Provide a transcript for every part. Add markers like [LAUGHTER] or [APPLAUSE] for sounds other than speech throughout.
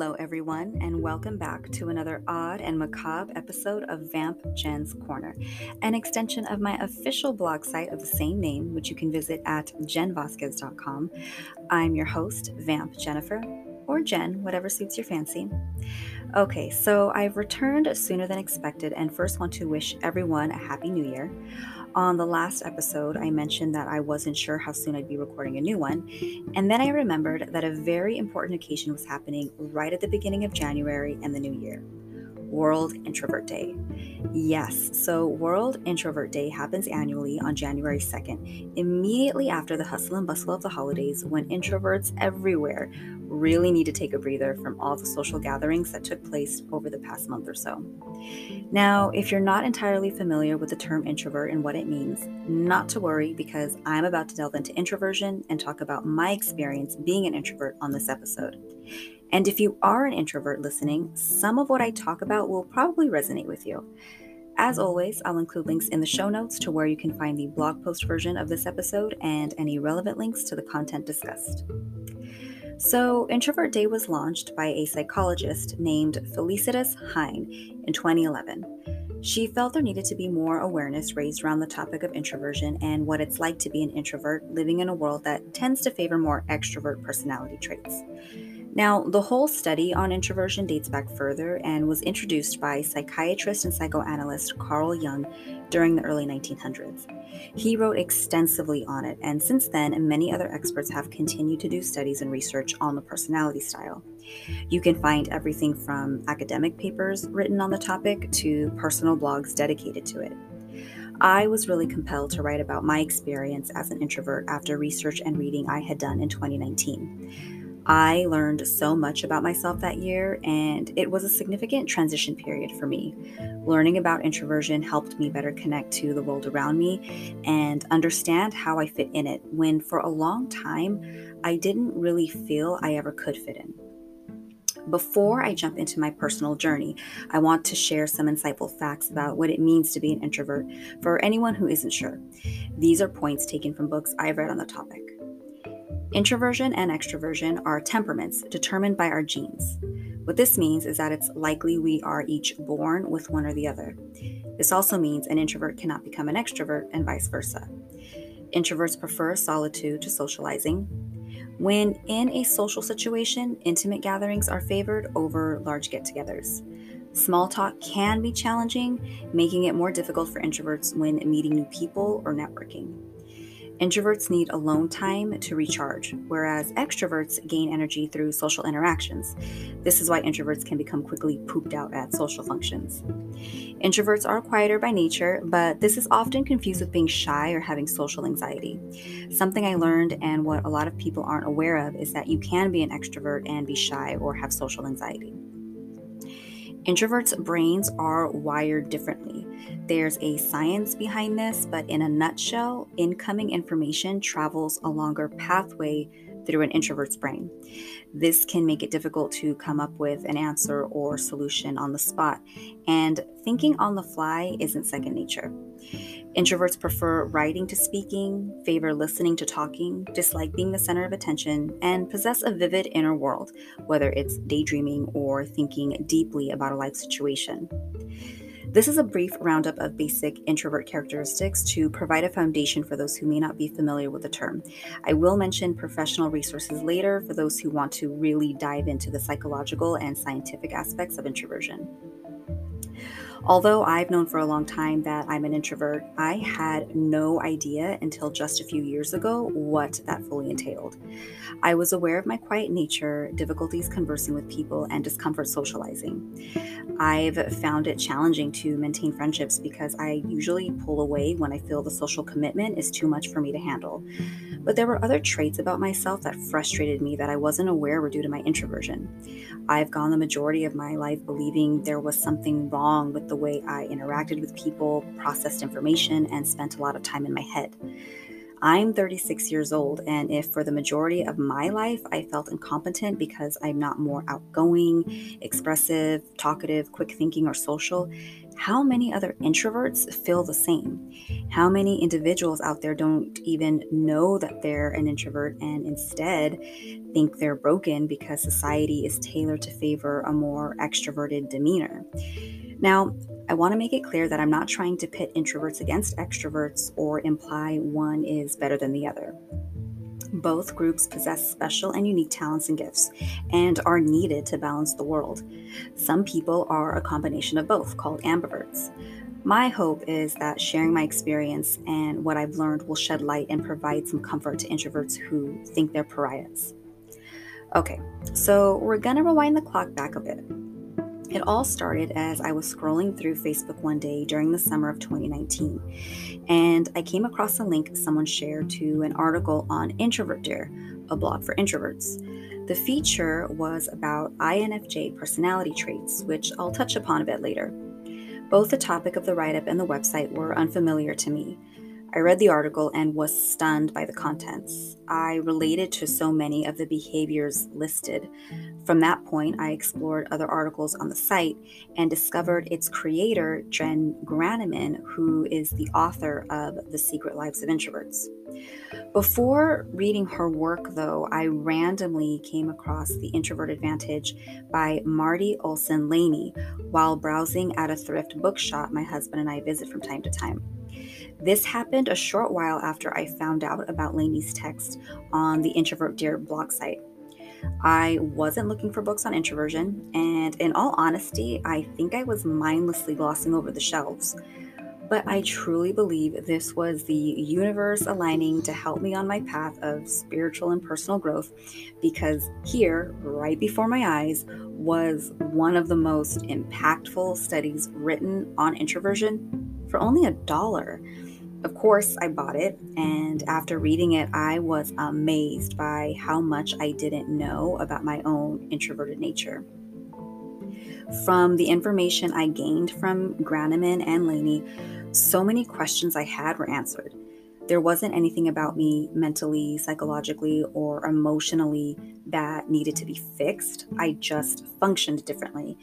Hello, everyone, and welcome back to another odd and macabre episode of Vamp Jen's Corner, an extension of my official blog site of the same name, which you can visit at jenvasquez.com. I'm your host, Vamp Jennifer, or Jen, whatever suits your fancy. Okay, so I've returned sooner than expected and first want to wish everyone a Happy New Year. On the last episode, I mentioned that I wasn't sure how soon I'd be recording a new one, and then I remembered that a very important occasion was happening right at the beginning of January and the new year World Introvert Day. Yes, so World Introvert Day happens annually on January 2nd, immediately after the hustle and bustle of the holidays when introverts everywhere really need to take a breather from all the social gatherings that took place over the past month or so. Now, if you're not entirely familiar with the term introvert and what it means, not to worry because I'm about to delve into introversion and talk about my experience being an introvert on this episode. And if you are an introvert listening, some of what I talk about will probably resonate with you. As always, I'll include links in the show notes to where you can find the blog post version of this episode and any relevant links to the content discussed. So, Introvert Day was launched by a psychologist named Felicitas Heyne in 2011. She felt there needed to be more awareness raised around the topic of introversion and what it's like to be an introvert living in a world that tends to favor more extrovert personality traits. Now, the whole study on introversion dates back further and was introduced by psychiatrist and psychoanalyst Carl Jung during the early 1900s. He wrote extensively on it, and since then, many other experts have continued to do studies and research on the personality style. You can find everything from academic papers written on the topic to personal blogs dedicated to it. I was really compelled to write about my experience as an introvert after research and reading I had done in 2019. I learned so much about myself that year, and it was a significant transition period for me. Learning about introversion helped me better connect to the world around me and understand how I fit in it when, for a long time, I didn't really feel I ever could fit in. Before I jump into my personal journey, I want to share some insightful facts about what it means to be an introvert for anyone who isn't sure. These are points taken from books I've read on the topic. Introversion and extroversion are temperaments determined by our genes. What this means is that it's likely we are each born with one or the other. This also means an introvert cannot become an extrovert and vice versa. Introverts prefer solitude to socializing. When in a social situation, intimate gatherings are favored over large get togethers. Small talk can be challenging, making it more difficult for introverts when meeting new people or networking. Introverts need alone time to recharge, whereas extroverts gain energy through social interactions. This is why introverts can become quickly pooped out at social functions. Introverts are quieter by nature, but this is often confused with being shy or having social anxiety. Something I learned and what a lot of people aren't aware of is that you can be an extrovert and be shy or have social anxiety. Introverts' brains are wired differently. There's a science behind this, but in a nutshell, incoming information travels a longer pathway through an introvert's brain. This can make it difficult to come up with an answer or solution on the spot, and thinking on the fly isn't second nature. Introverts prefer writing to speaking, favor listening to talking, dislike being the center of attention, and possess a vivid inner world, whether it's daydreaming or thinking deeply about a life situation. This is a brief roundup of basic introvert characteristics to provide a foundation for those who may not be familiar with the term. I will mention professional resources later for those who want to really dive into the psychological and scientific aspects of introversion. Although I've known for a long time that I'm an introvert, I had no idea until just a few years ago what that fully entailed. I was aware of my quiet nature, difficulties conversing with people, and discomfort socializing. I've found it challenging to maintain friendships because I usually pull away when I feel the social commitment is too much for me to handle. But there were other traits about myself that frustrated me that I wasn't aware were due to my introversion. I've gone the majority of my life believing there was something wrong with the way I interacted with people, processed information, and spent a lot of time in my head. I'm 36 years old, and if for the majority of my life I felt incompetent because I'm not more outgoing, expressive, talkative, quick thinking, or social, how many other introverts feel the same? How many individuals out there don't even know that they're an introvert and instead think they're broken because society is tailored to favor a more extroverted demeanor? Now, I want to make it clear that I'm not trying to pit introverts against extroverts or imply one is better than the other. Both groups possess special and unique talents and gifts and are needed to balance the world. Some people are a combination of both, called ambiverts. My hope is that sharing my experience and what I've learned will shed light and provide some comfort to introverts who think they're pariahs. Okay, so we're gonna rewind the clock back a bit. It all started as I was scrolling through Facebook one day during the summer of 2019, and I came across a link someone shared to an article on Introvert Dear, a blog for introverts. The feature was about INFJ personality traits, which I'll touch upon a bit later. Both the topic of the write up and the website were unfamiliar to me, I read the article and was stunned by the contents. I related to so many of the behaviors listed. From that point, I explored other articles on the site and discovered its creator, Jen Granneman, who is the author of The Secret Lives of Introverts. Before reading her work, though, I randomly came across The Introvert Advantage by Marti Olsen Laney while browsing at a thrift bookshop my husband and I visit from time to time. This happened a short while after I found out about Laney's text on the Introvert Dear blog site. I wasn't looking for books on introversion, and in all honesty, I think I was mindlessly glossing over the shelves. But I truly believe this was the universe aligning to help me on my path of spiritual and personal growth because here, right before my eyes, was one of the most impactful studies written on introversion for only a dollar. Of course, I bought it, and after reading it, I was amazed by how much I didn't know about my own introverted nature. From the information I gained from Granneman and Laney, so many questions I had were answered. There wasn't anything about me mentally, psychologically, or emotionally that needed to be fixed. I just functioned differently.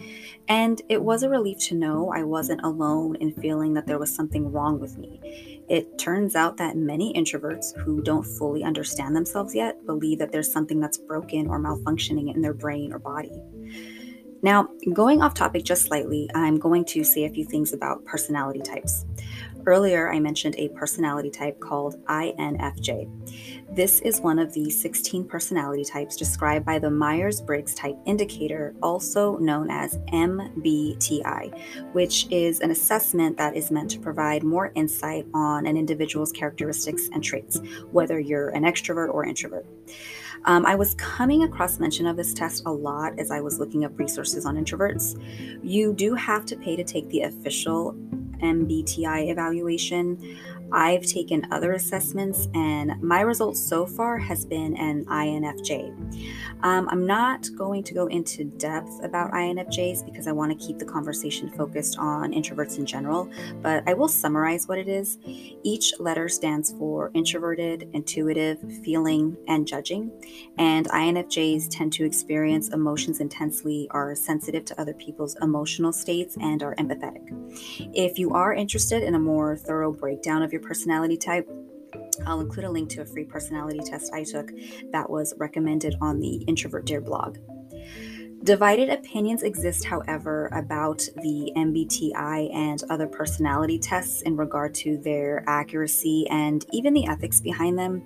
And it was a relief to know I wasn't alone in feeling that there was something wrong with me. It turns out that many introverts who don't fully understand themselves yet believe that there's something that's broken or malfunctioning in their brain or body. Now, going off topic just slightly, I'm going to say a few things about personality types. Earlier, I mentioned a personality type called INFJ. This is one of the 16 personality types described by the Myers Briggs Type Indicator, also known as MBTI, which is an assessment that is meant to provide more insight on an individual's characteristics and traits, whether you're an extrovert or introvert. Um, I was coming across mention of this test a lot as I was looking up resources on introverts. You do have to pay to take the official MBTI evaluation. I've taken other assessments, and my results so far has been an INFJ. Um, I'm not going to go into depth about INFJs because I want to keep the conversation focused on introverts in general, but I will summarize what it is. Each letter stands for introverted, intuitive, feeling, and judging, and INFJs tend to experience emotions intensely, are sensitive to other people's emotional states, and are empathetic. If you are interested in a more thorough breakdown of your your personality type, I'll include a link to a free personality test I took that was recommended on the Introvert Dear blog. Divided opinions exist, however, about the MBTI and other personality tests in regard to their accuracy and even the ethics behind them.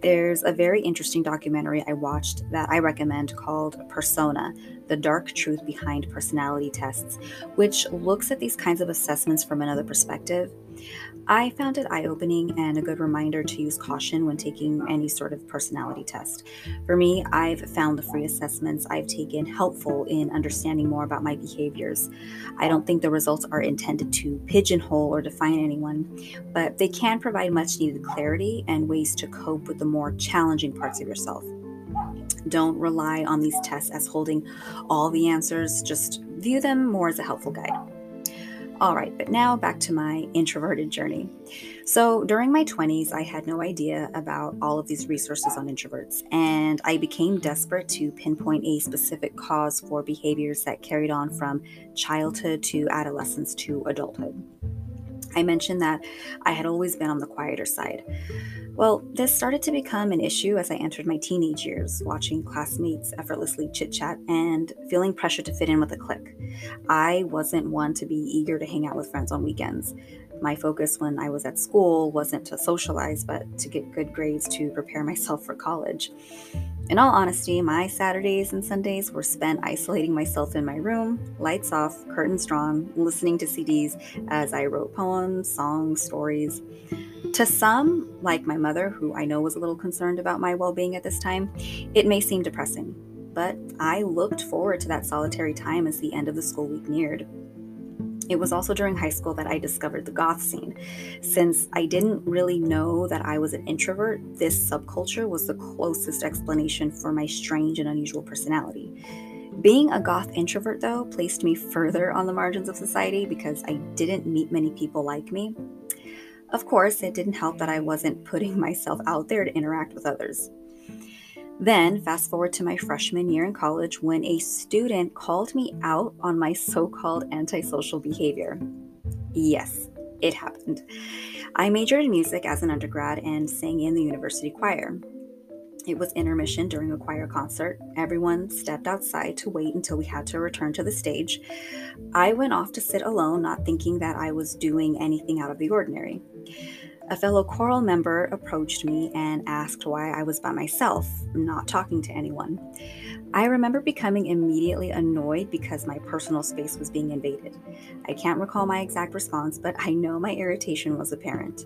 There's a very interesting documentary I watched that I recommend called Persona The Dark Truth Behind Personality Tests, which looks at these kinds of assessments from another perspective. I found it eye opening and a good reminder to use caution when taking any sort of personality test. For me, I've found the free assessments I've taken helpful in understanding more about my behaviors. I don't think the results are intended to pigeonhole or define anyone, but they can provide much needed clarity and ways to cope with the more challenging parts of yourself. Don't rely on these tests as holding all the answers, just view them more as a helpful guide. All right, but now back to my introverted journey. So, during my 20s, I had no idea about all of these resources on introverts, and I became desperate to pinpoint a specific cause for behaviors that carried on from childhood to adolescence to adulthood. I mentioned that I had always been on the quieter side. Well, this started to become an issue as I entered my teenage years, watching classmates effortlessly chit chat and feeling pressure to fit in with a clique. I wasn't one to be eager to hang out with friends on weekends. My focus when I was at school wasn't to socialize, but to get good grades to prepare myself for college. In all honesty, my Saturdays and Sundays were spent isolating myself in my room, lights off, curtains drawn, listening to CDs as I wrote poems, songs, stories. To some, like my mother, who I know was a little concerned about my well being at this time, it may seem depressing. But I looked forward to that solitary time as the end of the school week neared. It was also during high school that I discovered the goth scene. Since I didn't really know that I was an introvert, this subculture was the closest explanation for my strange and unusual personality. Being a goth introvert, though, placed me further on the margins of society because I didn't meet many people like me. Of course, it didn't help that I wasn't putting [LAUGHS] myself out there to interact with others. Then, fast forward to my freshman year in college when a student called me out on my so called antisocial behavior. Yes, it happened. I majored in music as an undergrad and sang in the university choir. It was intermission during a choir concert. Everyone stepped outside to wait until we had to return to the stage. I went off to sit alone, not thinking that I was doing anything out of the ordinary. A fellow choral member approached me and asked why I was by myself, not talking to anyone. I remember becoming immediately annoyed because my personal space was being invaded. I can't recall my exact response, but I know my irritation was apparent.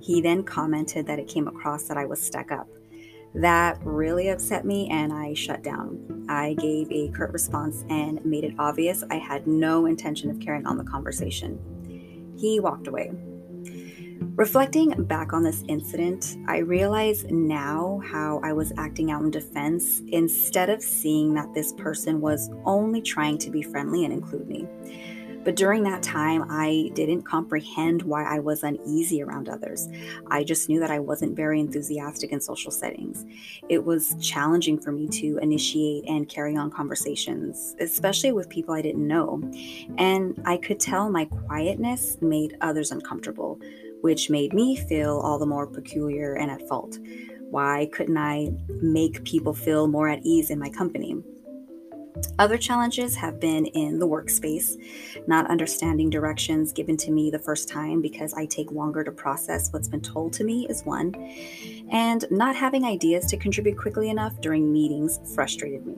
He then commented that it came across that I was stuck up. That really upset me and I shut down. I gave a curt response and made it obvious I had no intention of carrying on the conversation. He walked away. Reflecting back on this incident, I realize now how I was acting out in defense instead of seeing that this person was only trying to be friendly and include me. But during that time, I didn't comprehend why I was uneasy around others. I just knew that I wasn't very enthusiastic in social settings. It was challenging for me to initiate and carry on conversations, especially with people I didn't know. And I could tell my quietness made others uncomfortable which made me feel all the more peculiar and at fault. Why couldn't I make people feel more at ease in my company? Other challenges have been in the workspace, not understanding directions given to me the first time because I take longer to process what's been told to me, is one, and not having ideas to contribute quickly enough during meetings frustrated me.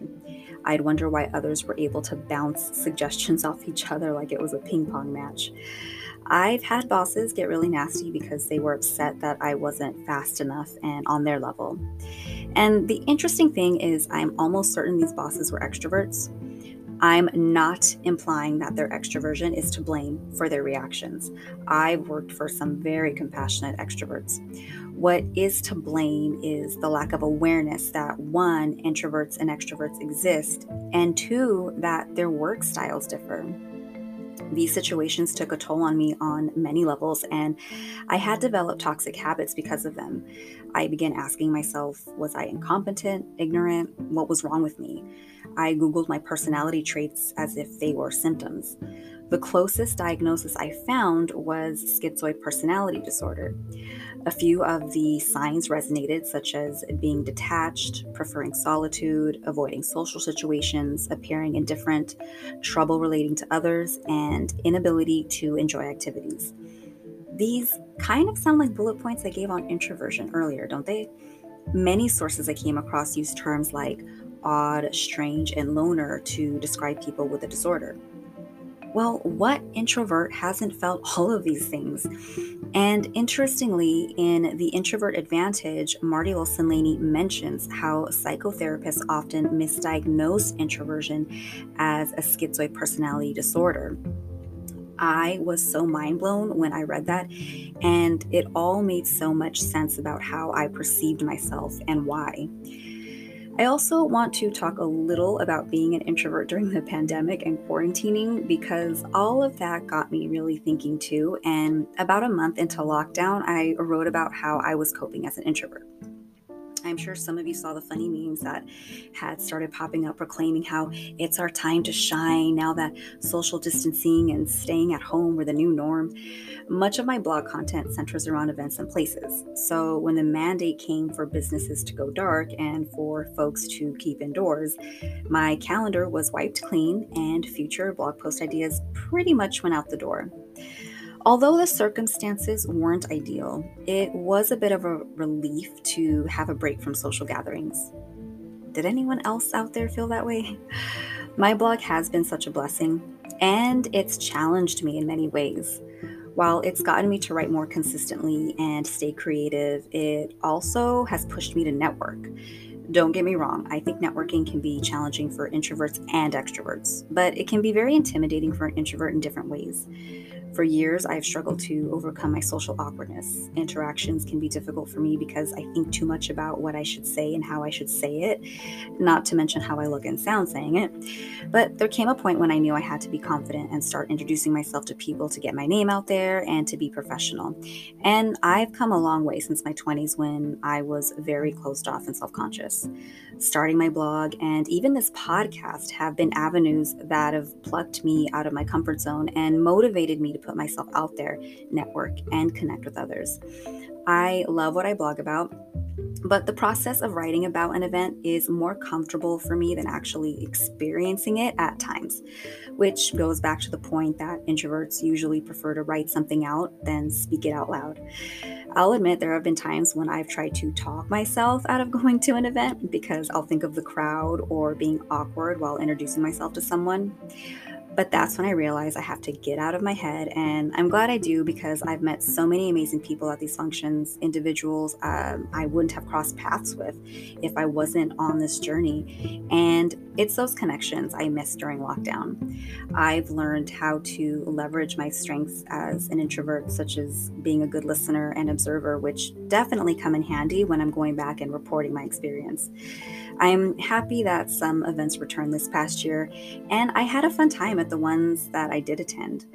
I'd wonder why others were able to bounce suggestions [LAUGHS] off each other like it was a ping pong match. I've had bosses get really nasty because they were upset that I wasn't fast enough and on their level. And the interesting thing is, I'm almost certain these bosses were extroverts. I'm not implying that their extroversion is to blame for their reactions. I've worked for some very compassionate extroverts. What is to blame is the lack of awareness that one, introverts and extroverts exist, and two, that their work styles differ. These situations took a toll on me on many levels, and I had developed toxic habits because of them. I began asking myself was I incompetent, ignorant? What was wrong with me? I Googled my personality traits as if they were symptoms. The closest diagnosis I found was schizoid personality disorder. A few of the signs resonated, such as being detached, preferring solitude, avoiding social situations, appearing indifferent, trouble relating to others, and inability to enjoy activities. These kind of sound like bullet points I gave on introversion earlier, don't they? Many sources I came across use terms like odd, strange, and loner to describe people with a disorder. Well, what introvert hasn't felt all of these things? And interestingly, in The Introvert Advantage, Marti Olsen Laney mentions how psychotherapists often misdiagnose introversion as a schizoid personality disorder. I was so mind blown when I read that, and it all made so much sense about how I perceived myself and why. I also want to talk a little about being an introvert during the pandemic and quarantining because all of that got me really thinking too. And about a month into lockdown, I wrote about how I was coping as an introvert. I'm sure some of you saw the funny memes that had started popping up proclaiming how it's our time to shine now that social distancing and staying at home were the new norm. Much of my blog content centers around events and places. So when the mandate came for businesses to go dark and for folks to keep indoors, my calendar was wiped clean and future blog post ideas pretty much went out the door. Although the circumstances weren't ideal, it was a bit of a relief to have a break from social gatherings. Did anyone else out there feel that way? [LAUGHS] My blog has been such a blessing, and it's challenged me in many ways. While it's gotten me to write more consistently and stay creative, it also has pushed me to network. Don't get me wrong, I think networking can be challenging for introverts and extroverts, but it can be very intimidating for an introvert in different ways. For years, I've struggled to overcome my social awkwardness. Interactions can be difficult for me because I think too much about what I should say and how I should say it, not to mention how I look and sound saying it. But there came a point when I knew I had to be confident and start introducing myself to people to get my name out there and to be professional. And I've come a long way since my 20s when I was very closed off and self conscious. Starting my blog and even this podcast have been avenues that have plucked me out of my comfort zone and motivated me to put myself out there, network, and connect with others. I love what I blog about, but the process of writing about an event is more comfortable for me than actually experiencing it at times, which goes back to the point that introverts usually prefer to write something out than speak it out loud. I'll admit there have been times when I've tried to talk myself out of [LAUGHS] going to an event because I'll think of the crowd or being awkward while introducing myself to someone. But that's when I realized I have to get out of my head. And I'm glad I do because I've met so many amazing people at these functions, individuals um, I wouldn't have crossed paths with if I wasn't on this journey. And it's those connections I missed during lockdown. I've learned how to leverage my strengths as an introvert, such as being a good listener and observer, which definitely come in handy when I'm going back and reporting my experience. I'm happy that some events returned this past year, and I had a fun time at the ones that I did attend.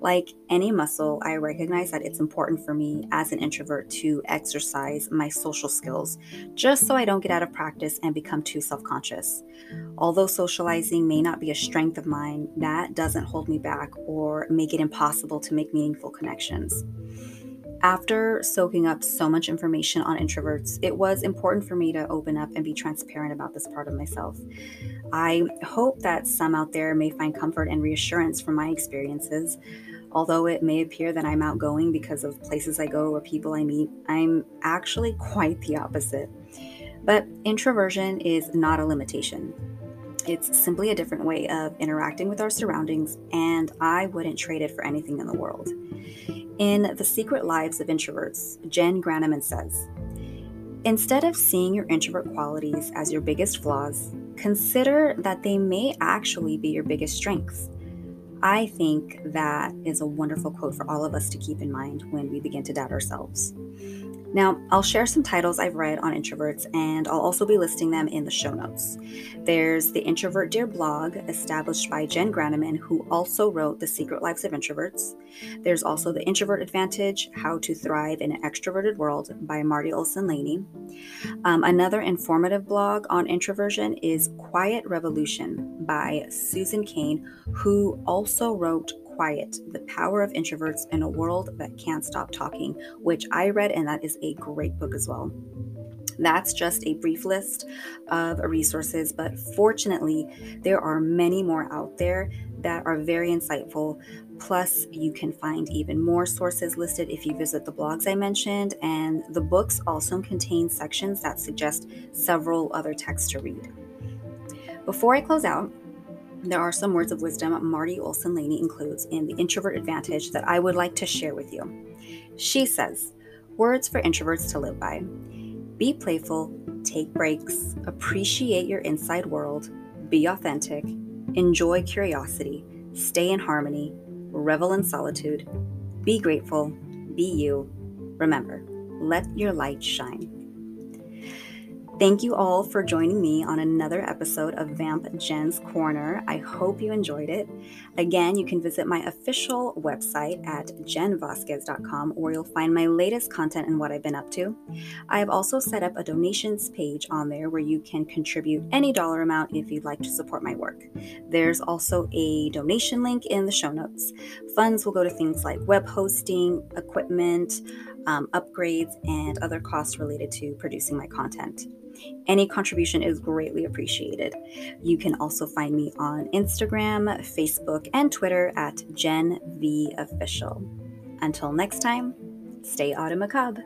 Like any muscle, I recognize that it's important for me as an introvert to exercise my social skills just so I don't get out of practice and become too self conscious. Although socializing may not be a strength of mine, that doesn't hold me back or make it impossible to make meaningful connections. After soaking up so much information on introverts, it was important for me to open up and be transparent about this part of myself. I hope that some out there may find comfort and reassurance from my experiences. Although it may appear that I'm outgoing because of places I go or people I meet, I'm actually quite the opposite. But introversion is not a limitation. It's simply a different way of interacting with our surroundings, and I wouldn't trade it for anything in the world. In The Secret Lives of Introverts, Jen Granneman says Instead of seeing your introvert qualities as your biggest flaws, consider that they may actually be your biggest strengths. I think that is a wonderful quote for all of us to keep in mind when we begin to doubt ourselves. Now, I'll share some titles I've read on introverts, and I'll also be listing them in the show notes. There's the Introvert Dear blog, established by Jen Granneman, who also wrote The Secret Lives of Introverts. There's also The Introvert Advantage How to Thrive in an Extroverted World by Marti Olsen Laney. Um, another informative blog on introversion is Quiet Revolution by Susan Cain, who also wrote Quiet The Power of Introverts in a World That Can't Stop Talking, which I read, and that is a great book as well. That's just a brief list of resources, but fortunately, there are many more out there that are very insightful. Plus, you can find even more sources listed if you visit the blogs I mentioned, and the books also contain sections that suggest several other texts to read. Before I close out, there are some words of wisdom Marti Olsen Laney includes in The Introvert Advantage that I would like to share with you. She says, Words for introverts to live by. Be playful, take breaks, appreciate your inside world, be authentic, enjoy curiosity, stay in harmony, revel in solitude, be grateful, be you. Remember, let your light shine. Thank you all for joining me on another episode of Vamp Jen's Corner. I hope you enjoyed it. Again, you can visit my official website at jenvasquez.com where you'll find my latest content and what I've been up to. I have also set up a donations page on there where you can contribute any dollar amount if you'd like to support my work. There's also a donation link in the show notes. Funds will go to things like web hosting, equipment, um, upgrades, and other costs related to producing my content. Any contribution is greatly appreciated. You can also find me on Instagram, Facebook, and Twitter at Jen V Official. Until next time, stay macabre.